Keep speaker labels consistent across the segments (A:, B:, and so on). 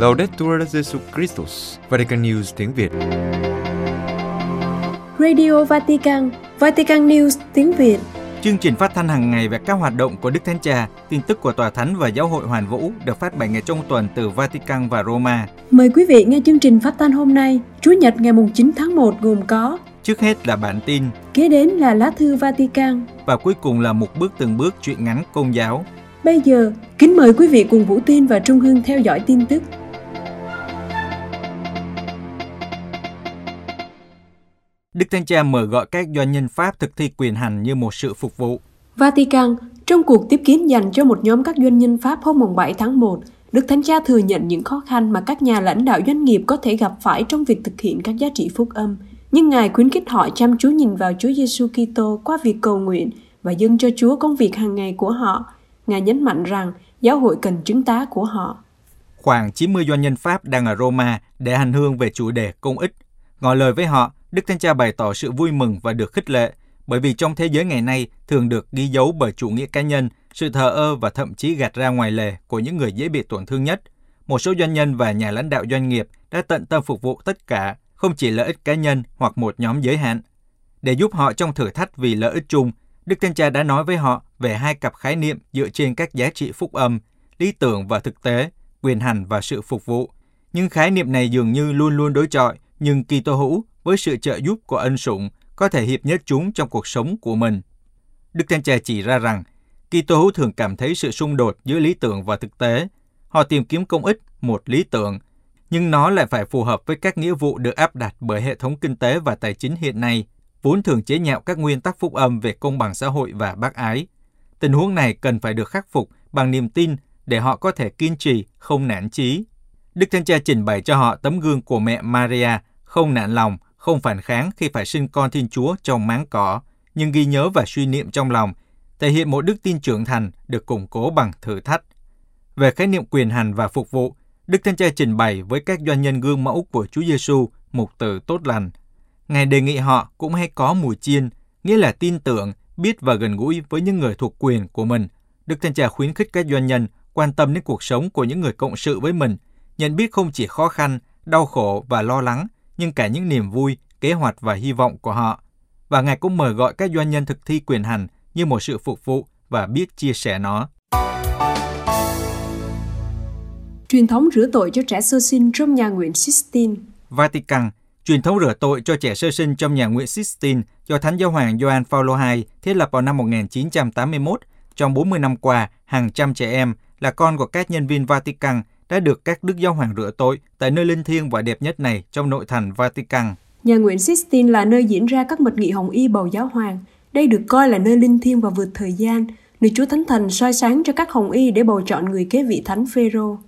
A: Laudetur Jesu Christus, Vatican News tiếng Việt.
B: Radio Vatican, Vatican News tiếng Việt.
C: Chương trình phát thanh hàng ngày về các hoạt động của Đức Thánh Cha, tin tức của Tòa Thánh và Giáo hội Hoàn Vũ được phát 7 ngày trong tuần từ Vatican và Roma.
B: Mời quý vị nghe chương trình phát thanh hôm nay, Chủ nhật ngày 9 tháng 1 gồm có
C: Trước hết là bản tin,
B: Kế đến là lá thư Vatican.
C: và cuối cùng là một bước từng bước chuyện ngắn công giáo.
B: Bây giờ, kính mời quý vị cùng Vũ Tiên và Trung Hưng theo dõi tin tức.
C: Đức Thánh Cha mời gọi các doanh nhân Pháp thực thi quyền hành như một sự phục vụ.
B: Vatican, trong cuộc tiếp kiến dành cho một nhóm các doanh nhân Pháp hôm mùng 7 tháng 1, Đức Thánh Cha thừa nhận những khó khăn mà các nhà lãnh đạo doanh nghiệp có thể gặp phải trong việc thực hiện các giá trị phúc âm. Nhưng Ngài khuyến khích họ chăm chú nhìn vào Chúa Giêsu Kitô qua việc cầu nguyện và dâng cho Chúa công việc hàng ngày của họ. Ngài nhấn mạnh rằng giáo hội cần chứng tá của họ.
C: Khoảng 90 doanh nhân Pháp đang ở Roma để hành hương về chủ đề công ích. Ngỏ lời với họ, Đức Thánh Cha bày tỏ sự vui mừng và được khích lệ, bởi vì trong thế giới ngày nay thường được ghi dấu bởi chủ nghĩa cá nhân, sự thờ ơ và thậm chí gạt ra ngoài lề của những người dễ bị tổn thương nhất. Một số doanh nhân và nhà lãnh đạo doanh nghiệp đã tận tâm phục vụ tất cả, không chỉ lợi ích cá nhân hoặc một nhóm giới hạn. Để giúp họ trong thử thách vì lợi ích chung, Đức Thánh Cha đã nói với họ về hai cặp khái niệm dựa trên các giá trị phúc âm, lý tưởng và thực tế, quyền hành và sự phục vụ. Nhưng khái niệm này dường như luôn luôn đối chọi, nhưng Kitô hữu với sự trợ giúp của ân sủng có thể hiệp nhất chúng trong cuộc sống của mình. Đức Thánh Cha chỉ ra rằng Kitô hữu thường cảm thấy sự xung đột giữa lý tưởng và thực tế. Họ tìm kiếm công ích, một lý tưởng, nhưng nó lại phải phù hợp với các nghĩa vụ được áp đặt bởi hệ thống kinh tế và tài chính hiện nay, vốn thường chế nhạo các nguyên tắc phúc âm về công bằng xã hội và bác ái. Tình huống này cần phải được khắc phục bằng niềm tin để họ có thể kiên trì, không nản chí. Đức Thánh Cha trình bày cho họ tấm gương của mẹ Maria, không nản lòng, không phản kháng khi phải sinh con Thiên Chúa trong máng cỏ, nhưng ghi nhớ và suy niệm trong lòng, thể hiện một đức tin trưởng thành được củng cố bằng thử thách. Về khái niệm quyền hành và phục vụ, Đức Thánh Cha trình bày với các doanh nhân gương mẫu của Chúa Giêsu một từ tốt lành. Ngài đề nghị họ cũng hay có mùi chiên, nghĩa là tin tưởng, biết và gần gũi với những người thuộc quyền của mình. Đức Thánh Cha khuyến khích các doanh nhân quan tâm đến cuộc sống của những người cộng sự với mình, nhận biết không chỉ khó khăn, đau khổ và lo lắng, nhưng cả những niềm vui, kế hoạch và hy vọng của họ. Và Ngài cũng mời gọi các doanh nhân thực thi quyền hành như một sự phục vụ và biết chia sẻ nó.
B: Truyền thống rửa tội cho trẻ sơ sinh trong nhà nguyện Sistine.
C: Vatican, truyền thống rửa tội cho trẻ sơ sinh trong nhà nguyện Sistine do Thánh Giáo hoàng Gioan Phaolô II thiết lập vào năm 1981. Trong 40 năm qua, hàng trăm trẻ em là con của các nhân viên Vatican đã được các đức giáo hoàng rửa tội tại nơi linh thiêng và đẹp nhất này trong nội thành Vatican.
B: Nhà nguyện Sistine là nơi diễn ra các mật nghị hồng y bầu giáo hoàng. Đây được coi là nơi linh thiêng và vượt thời gian, nơi Chúa Thánh Thần soi sáng cho các hồng y để bầu chọn người kế vị Thánh Phêrô.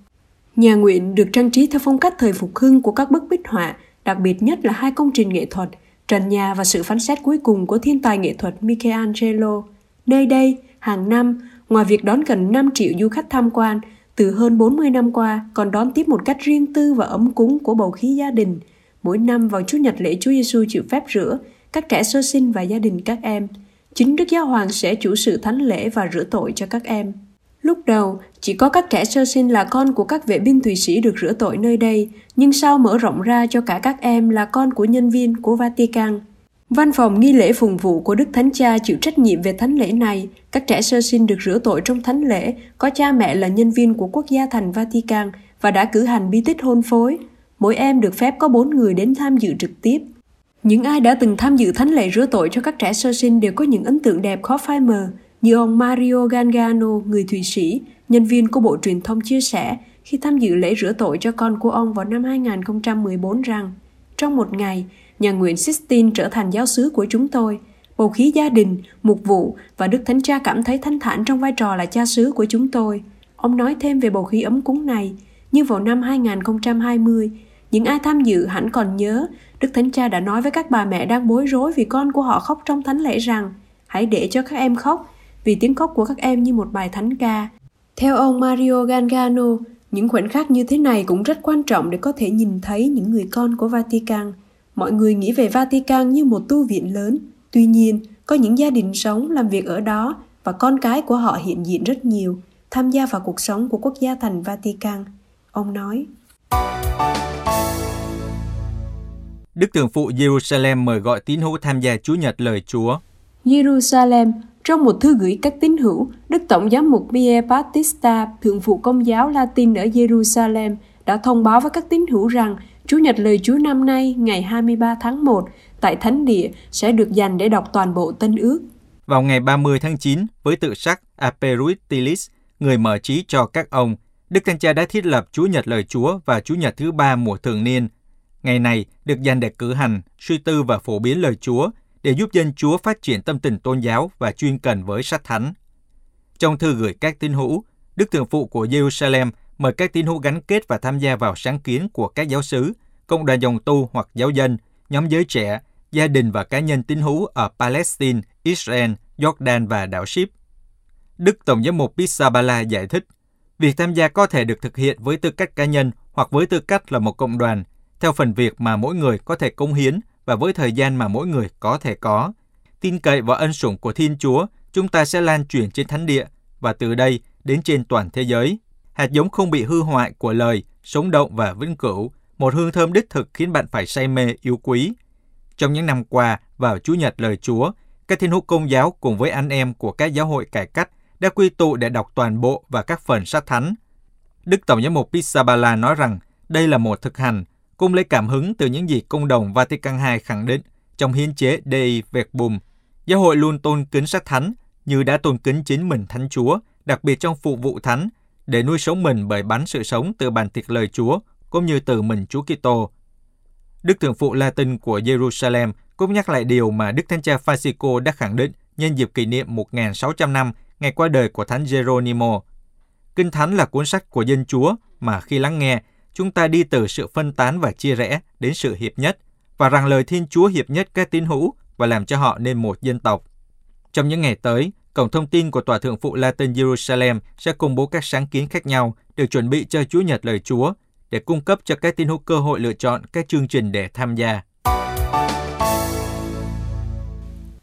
B: Nhà nguyện được trang trí theo phong cách thời phục hưng của các bức bích họa, đặc biệt nhất là hai công trình nghệ thuật, trần nhà và sự phán xét cuối cùng của thiên tài nghệ thuật Michelangelo. Nơi đây, hàng năm, ngoài việc đón gần 5 triệu du khách tham quan, từ hơn 40 năm qua còn đón tiếp một cách riêng tư và ấm cúng của bầu khí gia đình. Mỗi năm vào Chủ nhật lễ Chúa Giêsu chịu phép rửa, các trẻ sơ sinh và gia đình các em, chính Đức Giáo Hoàng sẽ chủ sự thánh lễ và rửa tội cho các em. Lúc đầu, chỉ có các trẻ sơ sinh là con của các vệ binh Thụy Sĩ được rửa tội nơi đây, nhưng sau mở rộng ra cho cả các em là con của nhân viên của Vatican. Văn phòng nghi lễ phụng vụ của Đức Thánh Cha chịu trách nhiệm về thánh lễ này. Các trẻ sơ sinh được rửa tội trong thánh lễ, có cha mẹ là nhân viên của quốc gia thành Vatican và đã cử hành bí tích hôn phối. Mỗi em được phép có bốn người đến tham dự trực tiếp. Những ai đã từng tham dự thánh lễ rửa tội cho các trẻ sơ sinh đều có những ấn tượng đẹp khó phai mờ, như ông Mario Gangano, người Thụy Sĩ, nhân viên của Bộ Truyền thông chia sẻ khi tham dự lễ rửa tội cho con của ông vào năm 2014 rằng trong một ngày, nhà nguyện Sistine trở thành giáo xứ của chúng tôi. Bầu khí gia đình, mục vụ và Đức Thánh Cha cảm thấy thanh thản trong vai trò là cha xứ của chúng tôi. Ông nói thêm về bầu khí ấm cúng này, như vào năm 2020, những ai tham dự hẳn còn nhớ Đức Thánh Cha đã nói với các bà mẹ đang bối rối vì con của họ khóc trong thánh lễ rằng hãy để cho các em khóc vì tiếng khóc của các em như một bài thánh ca. Theo ông Mario Gangano, những khoảnh khắc như thế này cũng rất quan trọng để có thể nhìn thấy những người con của Vatican. Mọi người nghĩ về Vatican như một tu viện lớn. Tuy nhiên, có những gia đình sống làm việc ở đó và con cái của họ hiện diện rất nhiều, tham gia vào cuộc sống của quốc gia thành Vatican. Ông nói,
C: Đức Thường Phụ Jerusalem mời gọi tín hữu tham gia Chúa Nhật lời Chúa.
B: Jerusalem, trong một thư gửi các tín hữu, Đức Tổng giám mục Pierre Battista, Thượng phụ Công giáo Latin ở Jerusalem, đã thông báo với các tín hữu rằng chủ Nhật lời Chúa năm nay, ngày 23 tháng 1, tại Thánh Địa sẽ được dành để đọc toàn bộ Tân Ước.
C: Vào ngày 30 tháng 9, với tự sắc Aperuit Tilis, người mở trí cho các ông, Đức Thánh Cha đã thiết lập Chúa Nhật lời Chúa và Chúa Nhật thứ ba mùa thường niên. Ngày này được dành để cử hành, suy tư và phổ biến lời Chúa để giúp dân Chúa phát triển tâm tình tôn giáo và chuyên cần với sách thánh. Trong thư gửi các tín hữu, Đức Thượng Phụ của Jerusalem mời các tín hữu gắn kết và tham gia vào sáng kiến của các giáo sứ, cộng đoàn dòng tu hoặc giáo dân, nhóm giới trẻ, gia đình và cá nhân tín hữu ở Palestine, Israel, Jordan và đảo Ship. Đức Tổng giám mục Pisabala giải thích, việc tham gia có thể được thực hiện với tư cách cá nhân hoặc với tư cách là một cộng đoàn, theo phần việc mà mỗi người có thể cống hiến và với thời gian mà mỗi người có thể có. Tin cậy vào ân sủng của Thiên Chúa, chúng ta sẽ lan truyền trên thánh địa và từ đây đến trên toàn thế giới. Hạt giống không bị hư hoại của lời, sống động và vĩnh cửu, một hương thơm đích thực khiến bạn phải say mê yêu quý. Trong những năm qua, vào Chủ nhật lời Chúa, các thiên hữu công giáo cùng với anh em của các giáo hội cải cách đã quy tụ để đọc toàn bộ và các phần sách thánh. Đức Tổng giám mục Pisabala nói rằng đây là một thực hành, cũng lấy cảm hứng từ những gì công đồng Vatican II khẳng định trong hiến chế Dei Verbum. Giáo hội luôn tôn kính sách thánh như đã tôn kính chính mình Thánh Chúa, đặc biệt trong phụ vụ thánh, để nuôi sống mình bởi bánh sự sống từ bàn tiệc lời Chúa, cũng như từ mình Chúa Kitô. Đức Thượng phụ Latin của Jerusalem cũng nhắc lại điều mà Đức Thánh Cha Francisco đã khẳng định nhân dịp kỷ niệm 1.600 năm ngày qua đời của Thánh Geronimo. Kinh Thánh là cuốn sách của dân Chúa mà khi lắng nghe, chúng ta đi từ sự phân tán và chia rẽ đến sự hiệp nhất, và rằng lời Thiên Chúa hiệp nhất các tín hữu và làm cho họ nên một dân tộc. Trong những ngày tới, Cổng thông tin của Tòa Thượng phụ Latin Jerusalem sẽ công bố các sáng kiến khác nhau được chuẩn bị cho Chúa Nhật lời Chúa để cung cấp cho các tín hữu cơ hội lựa chọn các chương trình để tham gia.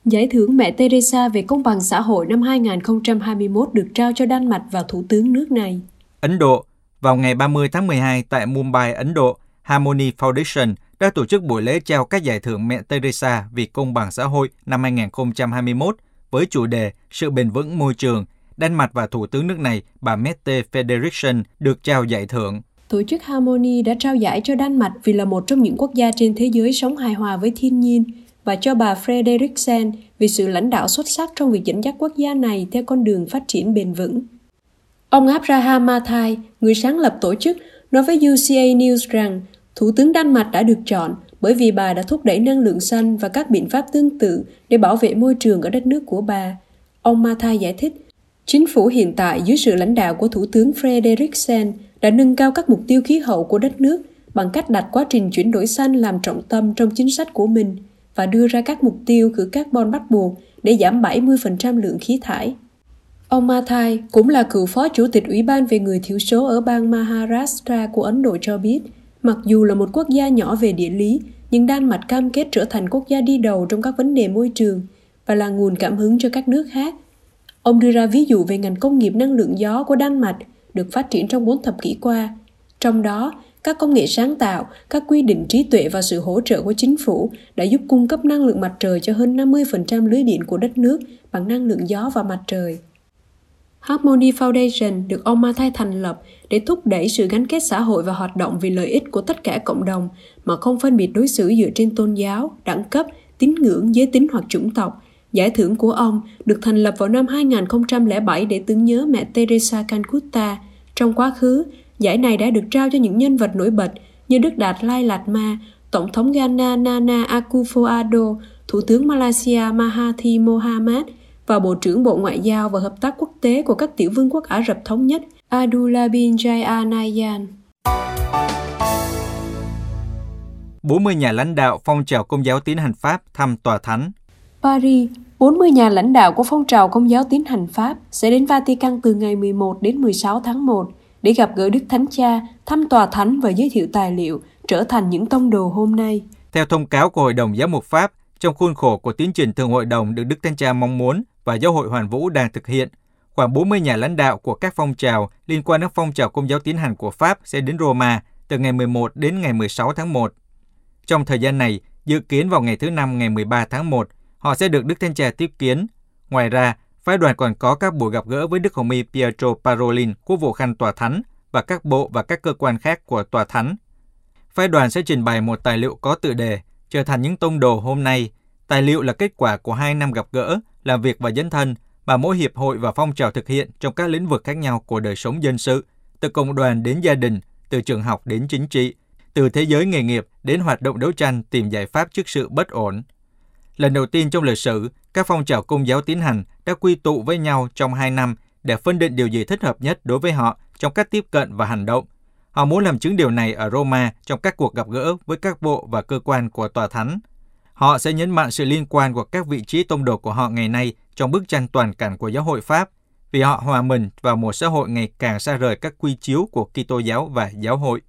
B: Giải thưởng Mẹ Teresa về công bằng xã hội năm 2021 được trao cho Đan Mạch và Thủ tướng nước này.
C: Ấn Độ, vào ngày 30 tháng 12 tại Mumbai, Ấn Độ, Harmony Foundation đã tổ chức buổi lễ trao các giải thưởng Mẹ Teresa vì công bằng xã hội năm 2021 với chủ đề Sự bền vững môi trường. Đan Mạch và Thủ tướng nước này, bà Mette Frederiksen, được trao giải thưởng.
B: Tổ chức Harmony đã trao giải cho Đan Mạch vì là một trong những quốc gia trên thế giới sống hài hòa với thiên nhiên và cho bà Frederiksen vì sự lãnh đạo xuất sắc trong việc dẫn dắt quốc gia này theo con đường phát triển bền vững. Ông Abraham Mathai, người sáng lập tổ chức, nói với UCA News rằng Thủ tướng Đan Mạch đã được chọn bởi vì bà đã thúc đẩy năng lượng xanh và các biện pháp tương tự để bảo vệ môi trường ở đất nước của bà. Ông Mathai giải thích, chính phủ hiện tại dưới sự lãnh đạo của Thủ tướng Frederiksen đã nâng cao các mục tiêu khí hậu của đất nước bằng cách đặt quá trình chuyển đổi xanh làm trọng tâm trong chính sách của mình và đưa ra các mục tiêu khử carbon bắt buộc để giảm 70% lượng khí thải. Ông Mathai cũng là cựu phó chủ tịch Ủy ban về người thiểu số ở bang Maharashtra của Ấn Độ cho biết, mặc dù là một quốc gia nhỏ về địa lý, nhưng Đan Mạch cam kết trở thành quốc gia đi đầu trong các vấn đề môi trường và là nguồn cảm hứng cho các nước khác. Ông đưa ra ví dụ về ngành công nghiệp năng lượng gió của Đan Mạch được phát triển trong 4 thập kỷ qua. Trong đó, các công nghệ sáng tạo, các quy định trí tuệ và sự hỗ trợ của chính phủ đã giúp cung cấp năng lượng mặt trời cho hơn 50% lưới điện của đất nước bằng năng lượng gió và mặt trời. Harmony Foundation được ông Mathai thành lập để thúc đẩy sự gắn kết xã hội và hoạt động vì lợi ích của tất cả cộng đồng mà không phân biệt đối xử dựa trên tôn giáo, đẳng cấp, tín ngưỡng, giới tính hoặc chủng tộc. Giải thưởng của ông được thành lập vào năm 2007 để tưởng nhớ mẹ Teresa Calcutta. Trong quá khứ, giải này đã được trao cho những nhân vật nổi bật như Đức Đạt Lai Lạt Ma, Tổng thống Ghana Nana Akufo-Addo, Thủ tướng Malaysia Mahathir Mohamad – và Bộ trưởng Bộ Ngoại giao và Hợp tác Quốc tế của các tiểu vương quốc Ả Rập Thống Nhất Abdullah bin Jayanayan.
C: 40 nhà lãnh đạo phong trào công giáo tín hành Pháp thăm tòa thánh.
B: Paris, 40 nhà lãnh đạo của phong trào công giáo tín hành Pháp sẽ đến Vatican từ ngày 11 đến 16 tháng 1 để gặp gỡ Đức Thánh Cha, thăm tòa thánh và giới thiệu tài liệu trở thành những tông đồ hôm nay.
C: Theo thông cáo của Hội đồng Giám mục Pháp, trong khuôn khổ của tiến trình thường hội đồng được Đức Thánh Cha mong muốn và Giáo hội Hoàn Vũ đang thực hiện, khoảng 40 nhà lãnh đạo của các phong trào liên quan đến phong trào công giáo tiến hành của Pháp sẽ đến Roma từ ngày 11 đến ngày 16 tháng 1. Trong thời gian này, dự kiến vào ngày thứ Năm ngày 13 tháng 1, họ sẽ được Đức Thánh Cha tiếp kiến. Ngoài ra, phái đoàn còn có các buổi gặp gỡ với Đức Hồng Y Pietro Parolin, quốc vụ khanh tòa thánh và các bộ và các cơ quan khác của tòa thánh. Phái đoàn sẽ trình bày một tài liệu có tựa đề trở thành những tông đồ hôm nay. Tài liệu là kết quả của hai năm gặp gỡ, làm việc và dấn thân mà mỗi hiệp hội và phong trào thực hiện trong các lĩnh vực khác nhau của đời sống dân sự, từ cộng đoàn đến gia đình, từ trường học đến chính trị, từ thế giới nghề nghiệp đến hoạt động đấu tranh tìm giải pháp trước sự bất ổn. Lần đầu tiên trong lịch sử, các phong trào công giáo tiến hành đã quy tụ với nhau trong hai năm để phân định điều gì thích hợp nhất đối với họ trong cách tiếp cận và hành động. Họ muốn làm chứng điều này ở Roma trong các cuộc gặp gỡ với các bộ và cơ quan của tòa thánh. Họ sẽ nhấn mạnh sự liên quan của các vị trí tông đồ của họ ngày nay trong bức tranh toàn cảnh của giáo hội Pháp, vì họ hòa mình vào một xã hội ngày càng xa rời các quy chiếu của Kitô giáo và giáo hội.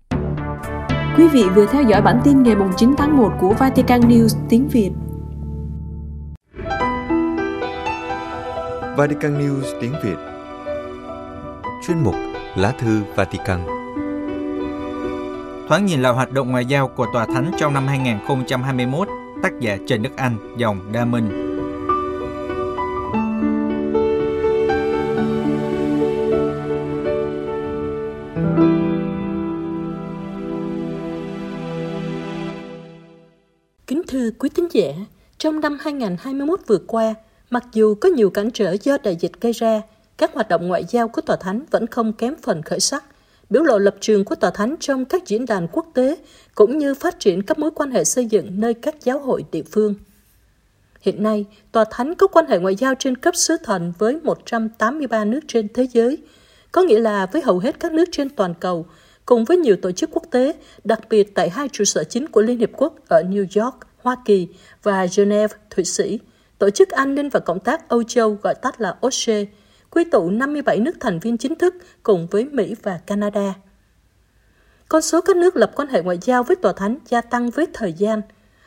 B: Quý vị vừa theo dõi bản tin ngày 9 tháng 1 của Vatican News tiếng Việt.
A: Vatican News tiếng Việt Chuyên mục Lá thư Vatican
C: Thoáng nhìn lại hoạt động ngoại giao của Tòa Thánh trong năm 2021, tác giả trên nước Anh, dòng Đa Minh.
D: Kính thưa quý thính giả, trong năm 2021 vừa qua, mặc dù có nhiều cản trở do đại dịch gây ra, các hoạt động ngoại giao của Tòa Thánh vẫn không kém phần khởi sắc, biểu lộ lập trường của Tòa Thánh trong các diễn đàn quốc tế, cũng như phát triển các mối quan hệ xây dựng nơi các giáo hội địa phương. Hiện nay, Tòa Thánh có quan hệ ngoại giao trên cấp sứ thần với 183 nước trên thế giới, có nghĩa là với hầu hết các nước trên toàn cầu, cùng với nhiều tổ chức quốc tế, đặc biệt tại hai trụ sở chính của Liên Hiệp Quốc ở New York, Hoa Kỳ và Geneva, Thụy Sĩ, Tổ chức An ninh và Cộng tác Âu Châu gọi tắt là OSCE, quy tụ 57 nước thành viên chính thức cùng với Mỹ và Canada. Con số các nước lập quan hệ ngoại giao với Tòa Thánh gia tăng với thời gian.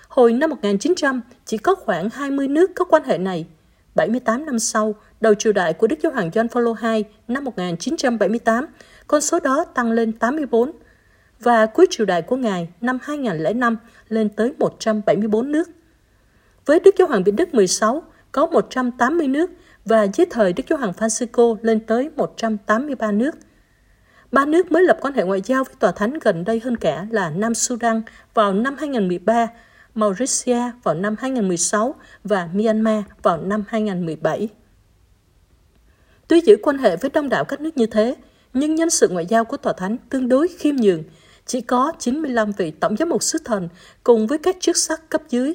D: Hồi năm 1900, chỉ có khoảng 20 nước có quan hệ này. 78 năm sau, đầu triều đại của Đức Giáo hoàng John Paul II năm 1978, con số đó tăng lên 84 và cuối triều đại của Ngài năm 2005 lên tới 174 nước. Với Đức Giáo hoàng Biển Đức 16 có 180 nước và dưới thời Đức Chúa hoàng Francisco lên tới 183 nước. Ba nước mới lập quan hệ ngoại giao với Tòa Thánh gần đây hơn cả là Nam Sudan vào năm 2013, Mauritius vào năm 2016 và Myanmar vào năm 2017. Tuy giữ quan hệ với đông đảo các nước như thế, nhưng nhân sự ngoại giao của Tòa Thánh tương đối khiêm nhường, chỉ có 95 vị tổng giám mục sứ thần cùng với các chức sắc cấp dưới.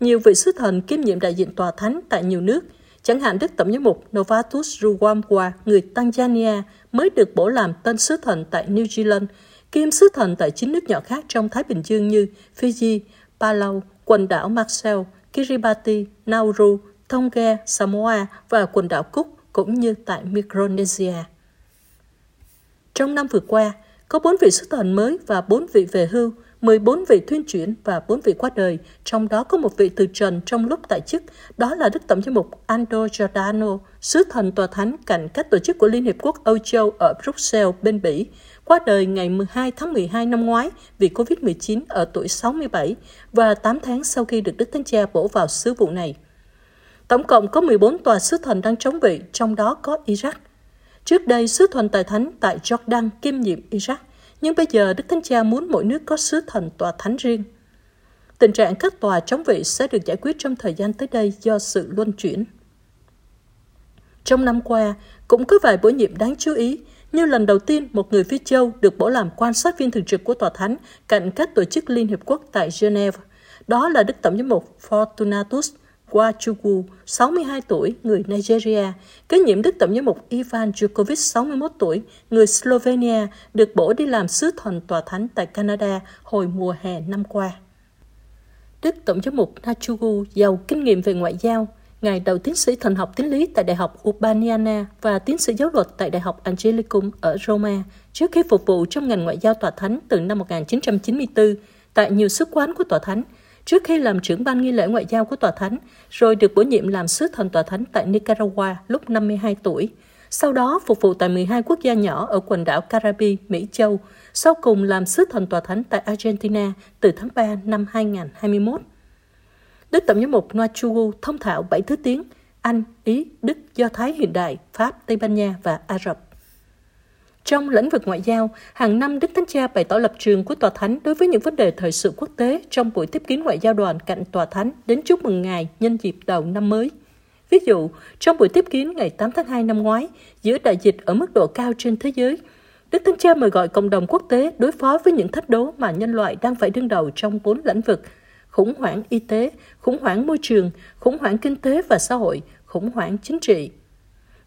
D: Nhiều vị sứ thần kiêm nhiệm đại diện Tòa Thánh tại nhiều nước Chẳng hạn Đức Tổng giám mục Novatus Ruwamwa, người Tanzania, mới được bổ làm tân sứ thần tại New Zealand, kiêm sứ thần tại chín nước nhỏ khác trong Thái Bình Dương như Fiji, Palau, quần đảo Marshall, Kiribati, Nauru, Tonga, Samoa và quần đảo Cook, cũng như tại Micronesia. Trong năm vừa qua, có bốn vị sứ thần mới và bốn vị về hưu, 14 vị thuyên chuyển và 4 vị qua đời, trong đó có một vị từ trần trong lúc tại chức, đó là Đức Tổng giám mục Ando Giordano, sứ thần tòa thánh cạnh các tổ chức của Liên Hiệp Quốc Âu Châu ở Bruxelles, bên Bỉ, qua đời ngày 12 tháng 12 năm ngoái vì COVID-19 ở tuổi 67 và 8 tháng sau khi được Đức Thánh Cha bổ vào sứ vụ này. Tổng cộng có 14 tòa sứ thần đang chống vị, trong đó có Iraq. Trước đây, sứ thần tài thánh tại Jordan kiêm nhiệm Iraq nhưng bây giờ Đức Thánh Cha muốn mỗi nước có sứ thần tòa thánh riêng. Tình trạng các tòa chống vị sẽ được giải quyết trong thời gian tới đây do sự luân chuyển. Trong năm qua, cũng có vài bổ nhiệm đáng chú ý, như lần đầu tiên một người phi châu được bổ làm quan sát viên thường trực của tòa thánh cạnh các tổ chức Liên Hiệp Quốc tại Geneva. Đó là Đức Tổng giám mục Fortunatus Wachugu, 62 tuổi, người Nigeria, kế nhiệm Đức Tổng giám mục Ivan Djokovic, 61 tuổi, người Slovenia, được bổ đi làm sứ thần tòa thánh tại Canada hồi mùa hè năm qua. Đức Tổng giám mục Nachugu giàu kinh nghiệm về ngoại giao, Ngài đầu tiến sĩ thần học tín lý tại Đại học Urbaniana và tiến sĩ giáo luật tại Đại học Angelicum ở Roma trước khi phục vụ trong ngành ngoại giao tòa thánh từ năm 1994 tại nhiều sứ quán của tòa thánh trước khi làm trưởng ban nghi lễ ngoại giao của tòa thánh, rồi được bổ nhiệm làm sứ thần tòa thánh tại Nicaragua lúc 52 tuổi. sau đó phục vụ tại 12 quốc gia nhỏ ở quần đảo Caribe, Mỹ Châu, sau cùng làm sứ thần tòa thánh tại Argentina từ tháng 3 năm 2021. Đức Tổng giám mục Noachugu thông thạo 7 thứ tiếng Anh, Ý, Đức, Do Thái hiện đại, Pháp, Tây Ban Nha và Ả Rập. Trong lĩnh vực ngoại giao, hàng năm Đức Thánh Cha bày tỏ lập trường của Tòa Thánh đối với những vấn đề thời sự quốc tế trong buổi tiếp kiến ngoại giao đoàn cạnh Tòa Thánh đến chúc mừng Ngài nhân dịp đầu năm mới. Ví dụ, trong buổi tiếp kiến ngày 8 tháng 2 năm ngoái, giữa đại dịch ở mức độ cao trên thế giới, Đức Thánh Cha mời gọi cộng đồng quốc tế đối phó với những thách đố mà nhân loại đang phải đương đầu trong bốn lĩnh vực khủng hoảng y tế, khủng hoảng môi trường, khủng hoảng kinh tế và xã hội, khủng hoảng chính trị.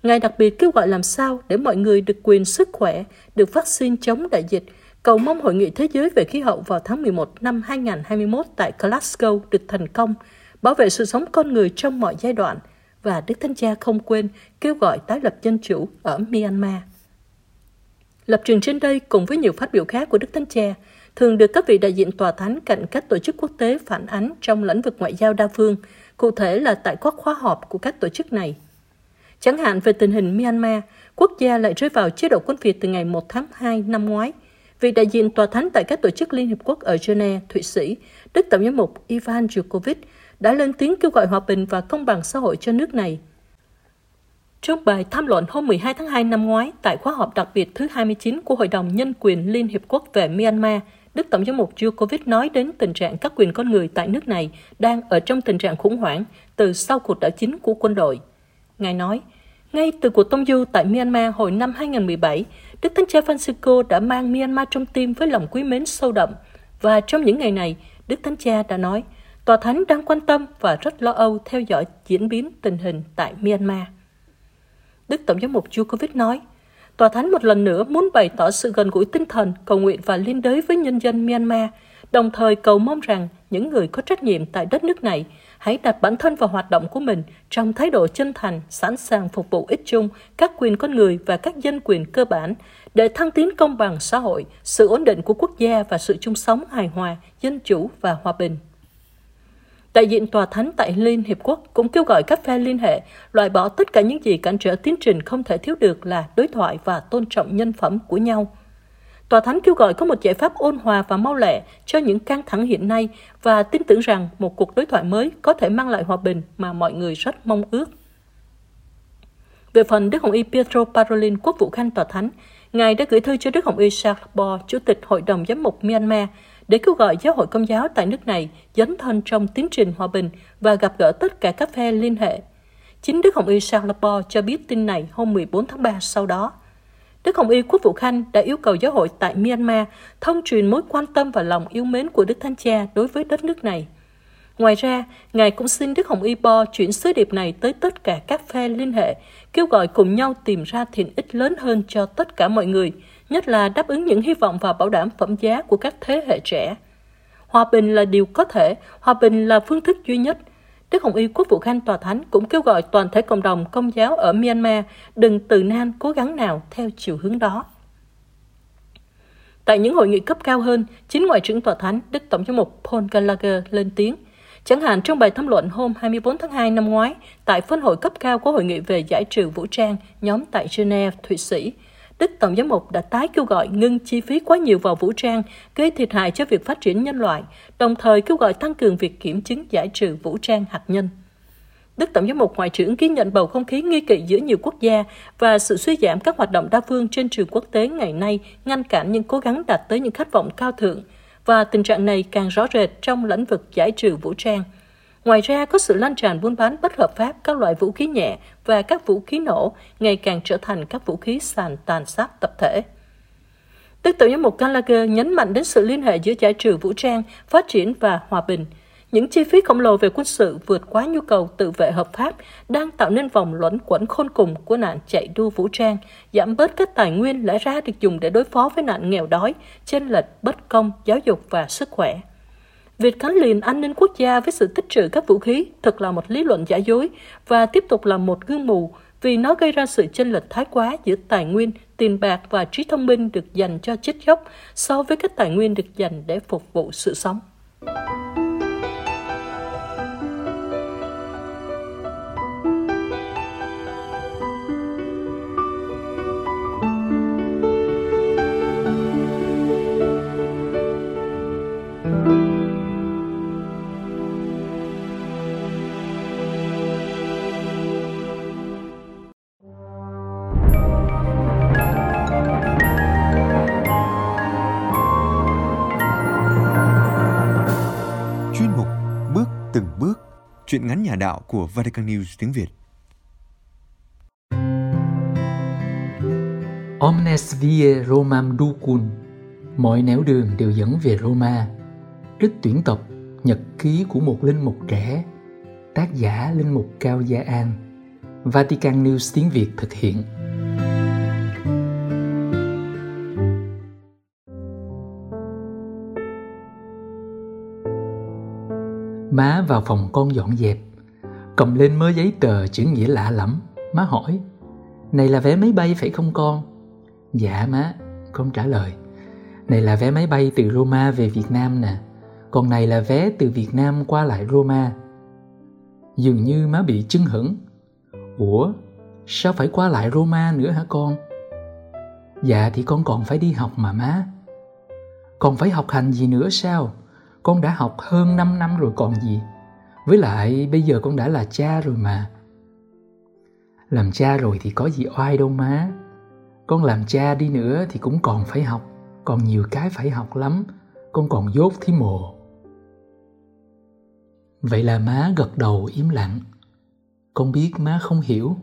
D: Ngài đặc biệt kêu gọi làm sao để mọi người được quyền sức khỏe, được vaccine chống đại dịch, cầu mong Hội nghị Thế giới về khí hậu vào tháng 11 năm 2021 tại Glasgow được thành công, bảo vệ sự sống con người trong mọi giai đoạn, và Đức Thánh Cha không quên kêu gọi tái lập dân chủ ở Myanmar. Lập trường trên đây cùng với nhiều phát biểu khác của Đức Thánh Cha thường được các vị đại diện tòa thánh cạnh các tổ chức quốc tế phản ánh trong lĩnh vực ngoại giao đa phương, cụ thể là tại các khóa họp của các tổ chức này. Chẳng hạn về tình hình Myanmar, quốc gia lại rơi vào chế độ quân Việt từ ngày 1 tháng 2 năm ngoái. Vị đại diện tòa thánh tại các tổ chức Liên Hiệp Quốc ở Geneva, Thụy Sĩ, Đức Tổng giám mục Ivan Djokovic đã lên tiếng kêu gọi hòa bình và công bằng xã hội cho nước này. Trong bài tham luận hôm 12 tháng 2 năm ngoái tại khóa họp đặc biệt thứ 29 của Hội đồng Nhân quyền Liên Hiệp Quốc về Myanmar, Đức Tổng giám mục Djokovic nói đến tình trạng các quyền con người tại nước này đang ở trong tình trạng khủng hoảng từ sau cuộc đảo chính của quân đội. Ngài nói, ngay từ cuộc tông du tại Myanmar hồi năm 2017, Đức Thánh Cha Francisco đã mang Myanmar trong tim với lòng quý mến sâu đậm. Và trong những ngày này, Đức Thánh Cha đã nói, Tòa Thánh đang quan tâm và rất lo âu theo dõi diễn biến tình hình tại Myanmar. Đức Tổng giám mục Djokovic nói, Tòa Thánh một lần nữa muốn bày tỏ sự gần gũi tinh thần, cầu nguyện và liên đới với nhân dân Myanmar, đồng thời cầu mong rằng những người có trách nhiệm tại đất nước này hãy đặt bản thân vào hoạt động của mình trong thái độ chân thành, sẵn sàng phục vụ ích chung, các quyền con người và các dân quyền cơ bản để thăng tiến công bằng xã hội, sự ổn định của quốc gia và sự chung sống hài hòa, dân chủ và hòa bình. Đại diện Tòa Thánh tại Liên Hiệp Quốc cũng kêu gọi các phe liên hệ loại bỏ tất cả những gì cản trở tiến trình không thể thiếu được là đối thoại và tôn trọng nhân phẩm của nhau. Tòa Thánh kêu gọi có một giải pháp ôn hòa và mau lẹ cho những căng thẳng hiện nay và tin tưởng rằng một cuộc đối thoại mới có thể mang lại hòa bình mà mọi người rất mong ước. Về phần Đức Hồng Y Pietro Parolin, quốc vụ khanh Tòa Thánh, Ngài đã gửi thư cho Đức Hồng Y Charles Bo, Chủ tịch Hội đồng Giám mục Myanmar, để kêu gọi giáo hội công giáo tại nước này dấn thân trong tiến trình hòa bình và gặp gỡ tất cả các phe liên hệ. Chính Đức Hồng Y Singapore cho biết tin này hôm 14 tháng 3 sau đó. Đức Hồng Y Quốc vụ Khanh đã yêu cầu giáo hội tại Myanmar thông truyền mối quan tâm và lòng yêu mến của Đức Thánh Cha đối với đất nước này. Ngoài ra, Ngài cũng xin Đức Hồng Y Bo chuyển sứ điệp này tới tất cả các phe liên hệ, kêu gọi cùng nhau tìm ra thiện ích lớn hơn cho tất cả mọi người – nhất là đáp ứng những hy vọng và bảo đảm phẩm giá của các thế hệ trẻ. Hòa bình là điều có thể, hòa bình là phương thức duy nhất. Đức Hồng Y Quốc vụ Khanh Tòa Thánh cũng kêu gọi toàn thể cộng đồng công giáo ở Myanmar đừng từ nan cố gắng nào theo chiều hướng đó. Tại những hội nghị cấp cao hơn, chính Ngoại trưởng Tòa Thánh Đức Tổng giám mục Paul Gallagher lên tiếng. Chẳng hạn trong bài tham luận hôm 24 tháng 2 năm ngoái tại phân hội cấp cao của Hội nghị về giải trừ vũ trang nhóm tại Geneva, Thụy Sĩ, Đức Tổng giám mục đã tái kêu gọi ngưng chi phí quá nhiều vào vũ trang, gây thiệt hại cho việc phát triển nhân loại, đồng thời kêu gọi tăng cường việc kiểm chứng giải trừ vũ trang hạt nhân. Đức Tổng giám mục Ngoại trưởng ghi nhận bầu không khí nghi kỵ giữa nhiều quốc gia và sự suy giảm các hoạt động đa phương trên trường quốc tế ngày nay ngăn cản những cố gắng đạt tới những khát vọng cao thượng, và tình trạng này càng rõ rệt trong lĩnh vực giải trừ vũ trang – Ngoài ra, có sự lan tràn buôn bán bất hợp pháp các loại vũ khí nhẹ và các vũ khí nổ ngày càng trở thành các vũ khí sàn tàn sát tập thể. Tức tổng giám mục Gallagher nhấn mạnh đến sự liên hệ giữa giải trừ vũ trang, phát triển và hòa bình. Những chi phí khổng lồ về quân sự vượt quá nhu cầu tự vệ hợp pháp đang tạo nên vòng luẩn quẩn khôn cùng của nạn chạy đua vũ trang, giảm bớt các tài nguyên lẽ ra được dùng để đối phó với nạn nghèo đói, chênh lệch, bất công, giáo dục và sức khỏe. Việc gắn liền an ninh quốc gia với sự tích trữ các vũ khí thật là một lý luận giả dối và tiếp tục là một gương mù vì nó gây ra sự chênh lệch thái quá giữa tài nguyên, tiền bạc và trí thông minh được dành cho chết chóc so với các tài nguyên được dành để phục vụ sự sống.
A: Chuyện ngắn nhà đạo của Vatican News tiếng Việt.
E: Omnes vie Romam ducun Mọi nẻo đường đều dẫn về Roma. Trích tuyển tập Nhật ký của một linh mục trẻ, Tác giả linh mục Cao Gia An. Vatican News tiếng Việt thực hiện. Má vào phòng con dọn dẹp Cầm lên mớ giấy tờ chữ nghĩa lạ lắm Má hỏi, Này là vé máy bay phải không con? Dạ má, Con trả lời, Này là vé máy bay từ Roma về Việt Nam nè Còn này là vé từ Việt Nam qua lại Roma Dường như má bị chưng hửng Ủa, Sao phải qua lại Roma nữa hả con? Dạ thì con còn phải đi học mà má Còn phải học hành gì nữa sao? Con đã học hơn 5 năm rồi còn gì. Với lại bây giờ con đã là cha rồi mà. Làm cha rồi thì có gì oai đâu má. Con làm cha đi nữa thì cũng còn phải học, còn nhiều cái phải học lắm, con còn dốt thí mồ. Vậy là má gật đầu im lặng. Con biết má không hiểu,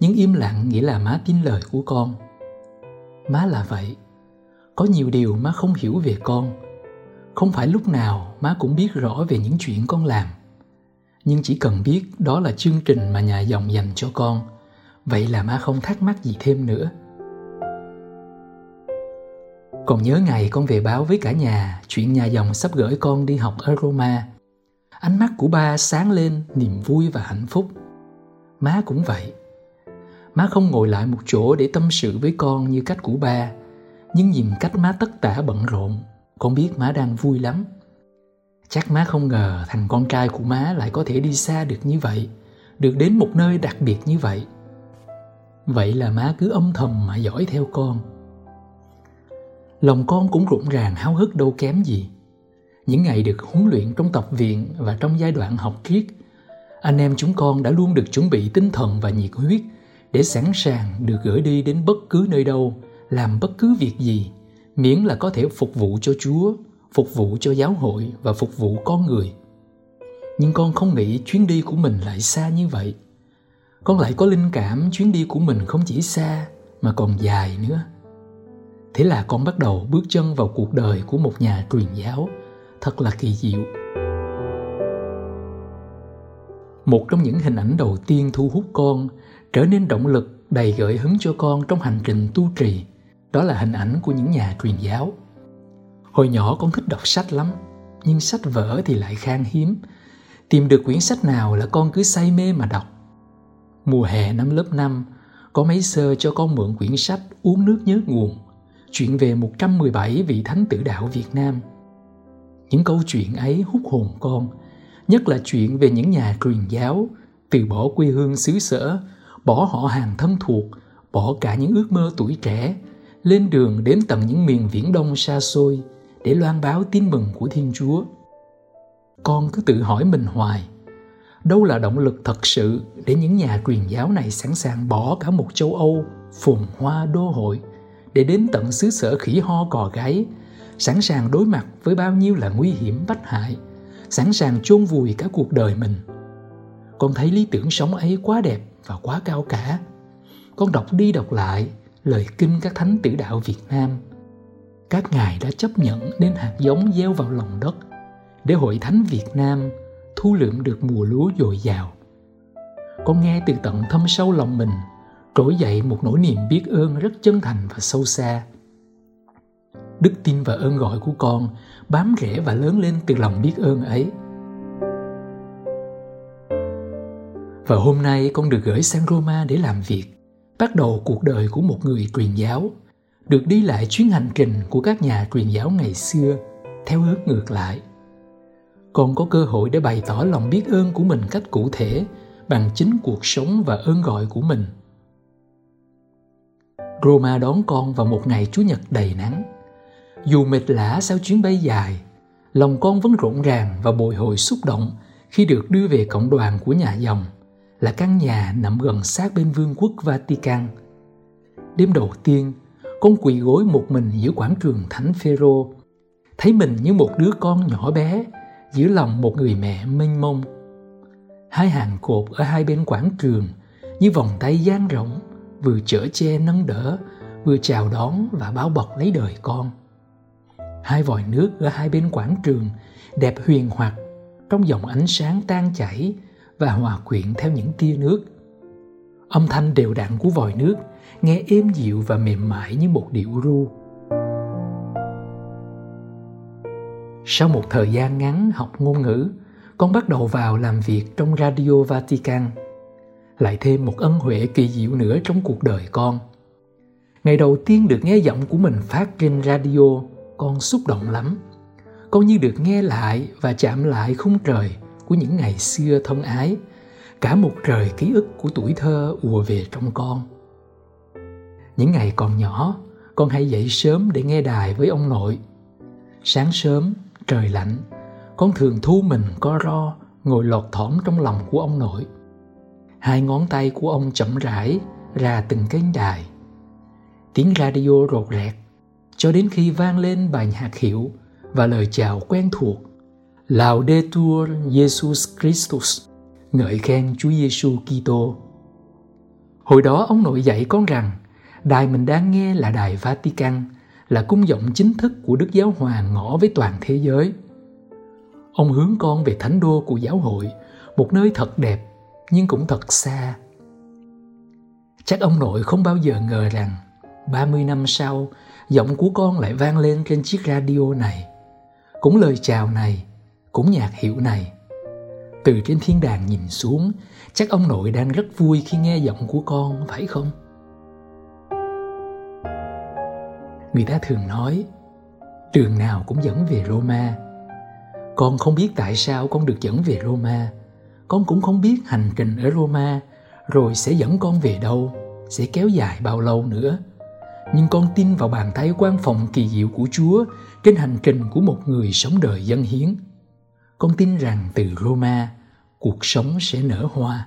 E: nhưng im lặng nghĩa là má tin lời của con. Má là vậy. Có nhiều điều má không hiểu về con, không phải lúc nào má cũng biết rõ về những chuyện con làm nhưng chỉ cần biết đó là chương trình mà nhà dòng dành cho con vậy là má không thắc mắc gì thêm nữa còn nhớ ngày con về báo với cả nhà chuyện nhà dòng sắp gửi con đi học ở Roma. Ánh mắt của ba sáng lên niềm vui và hạnh phúc. Má cũng vậy. Má không ngồi lại một chỗ để tâm sự với con như cách của ba, nhưng nhìn cách má tất tả bận rộn, con biết má đang vui lắm. Chắc má không ngờ thằng con trai của má lại có thể đi xa được như vậy, được đến một nơi đặc biệt như vậy. Vậy là má cứ âm thầm mà dõi theo con. Lòng con cũng rụng ràng háo hức đâu kém gì. Những ngày được huấn luyện trong tập viện và trong giai đoạn học triết, anh em chúng con đã luôn được chuẩn bị tinh thần và nhiệt huyết để sẵn sàng được gửi đi đến bất cứ nơi đâu, làm bất cứ việc gì miễn là có thể phục vụ cho Chúa, phục vụ cho giáo hội và phục vụ con người. Nhưng con không nghĩ chuyến đi của mình lại xa như vậy. Con lại có linh cảm chuyến đi của mình không chỉ xa mà còn dài nữa. Thế là con bắt đầu bước chân vào cuộc đời của một nhà truyền giáo, thật là kỳ diệu. Một trong những hình ảnh đầu tiên thu hút con, trở nên động lực đầy gợi hứng cho con trong hành trình tu trì đó là hình ảnh của những nhà truyền giáo. Hồi nhỏ con thích đọc sách lắm, nhưng sách vở thì lại khan hiếm. Tìm được quyển sách nào là con cứ say mê mà đọc. Mùa hè năm lớp 5 có mấy sơ cho con mượn quyển sách uống nước nhớ nguồn chuyện về 117 vị thánh tử đạo Việt Nam. Những câu chuyện ấy hút hồn con, nhất là chuyện về những nhà truyền giáo, từ bỏ quê hương xứ sở, bỏ họ hàng thân thuộc, bỏ cả những ước mơ tuổi trẻ lên đường đến tận những miền viễn đông xa xôi để loan báo tin mừng của Thiên Chúa. Con cứ tự hỏi mình hoài, đâu là động lực thật sự để những nhà truyền giáo này sẵn sàng bỏ cả một châu Âu phồn hoa đô hội để đến tận xứ sở khỉ ho cò gáy, sẵn sàng đối mặt với bao nhiêu là nguy hiểm bách hại, sẵn sàng chôn vùi cả cuộc đời mình. Con thấy lý tưởng sống ấy quá đẹp và quá cao cả. Con đọc đi đọc lại lời kinh các thánh tử đạo Việt Nam. Các ngài đã chấp nhận nên hạt giống gieo vào lòng đất để hội thánh Việt Nam thu lượm được mùa lúa dồi dào. Con nghe từ tận thâm sâu lòng mình, trỗi dậy một nỗi niềm biết ơn rất chân thành và sâu xa. Đức tin và ơn gọi của con bám rễ và lớn lên từ lòng biết ơn ấy. Và hôm nay con được gửi sang Roma để làm việc bắt đầu cuộc đời của một người truyền giáo được đi lại chuyến hành trình của các nhà truyền giáo ngày xưa theo hướng ngược lại. Còn có cơ hội để bày tỏ lòng biết ơn của mình cách cụ thể bằng chính cuộc sống và ơn gọi của mình. Roma đón con vào một ngày chủ Nhật đầy nắng. Dù mệt lả sau chuyến bay dài, lòng con vẫn rộn ràng và bồi hồi xúc động khi được đưa về cộng đoàn của nhà dòng – là căn nhà nằm gần sát bên vương quốc Vatican. Đêm đầu tiên, con quỳ gối một mình giữa quảng trường Thánh Phêrô, thấy mình như một đứa con nhỏ bé giữa lòng một người mẹ mênh mông. Hai hàng cột ở hai bên quảng trường như vòng tay dang rộng vừa chở che nâng đỡ vừa chào đón và bao bọc lấy đời con hai vòi nước ở hai bên quảng trường đẹp huyền hoặc trong dòng ánh sáng tan chảy và hòa quyện theo những tia nước. Âm thanh đều đặn của vòi nước, nghe êm dịu và mềm mại như một điệu ru. Sau một thời gian ngắn học ngôn ngữ, con bắt đầu vào làm việc trong radio vatican. Lại thêm một ân huệ kỳ diệu nữa trong cuộc đời con. Ngày đầu tiên được nghe giọng của mình phát trên radio, con xúc động lắm. Con như được nghe lại và chạm lại khung trời của những ngày xưa thân ái, cả một trời ký ức của tuổi thơ ùa về trong con. Những ngày còn nhỏ, con hay dậy sớm để nghe đài với ông nội. Sáng sớm, trời lạnh, con thường thu mình co ro, ngồi lọt thỏm trong lòng của ông nội. Hai ngón tay của ông chậm rãi ra từng kênh đài. Tiếng radio rột rẹt, cho đến khi vang lên bài nhạc hiệu và lời chào quen thuộc Laudetur Jesus Christus ngợi khen Chúa Giêsu Kitô. Hồi đó ông nội dạy con rằng đài mình đang nghe là đài Vatican, là cung vọng chính thức của Đức Giáo Hoàng ngõ với toàn thế giới. Ông hướng con về thánh đô của giáo hội, một nơi thật đẹp nhưng cũng thật xa. Chắc ông nội không bao giờ ngờ rằng 30 năm sau, giọng của con lại vang lên trên chiếc radio này. Cũng lời chào này, cũng nhạc hiệu này. Từ trên thiên đàng nhìn xuống, chắc ông nội đang rất vui khi nghe giọng của con, phải không? Người ta thường nói, trường nào cũng dẫn về Roma. Con không biết tại sao con được dẫn về Roma. Con cũng không biết hành trình ở Roma rồi sẽ dẫn con về đâu, sẽ kéo dài bao lâu nữa nhưng con tin vào bàn tay quan phòng kỳ diệu của Chúa trên hành trình của một người sống đời dân hiến. Con tin rằng từ Roma, cuộc sống sẽ nở hoa.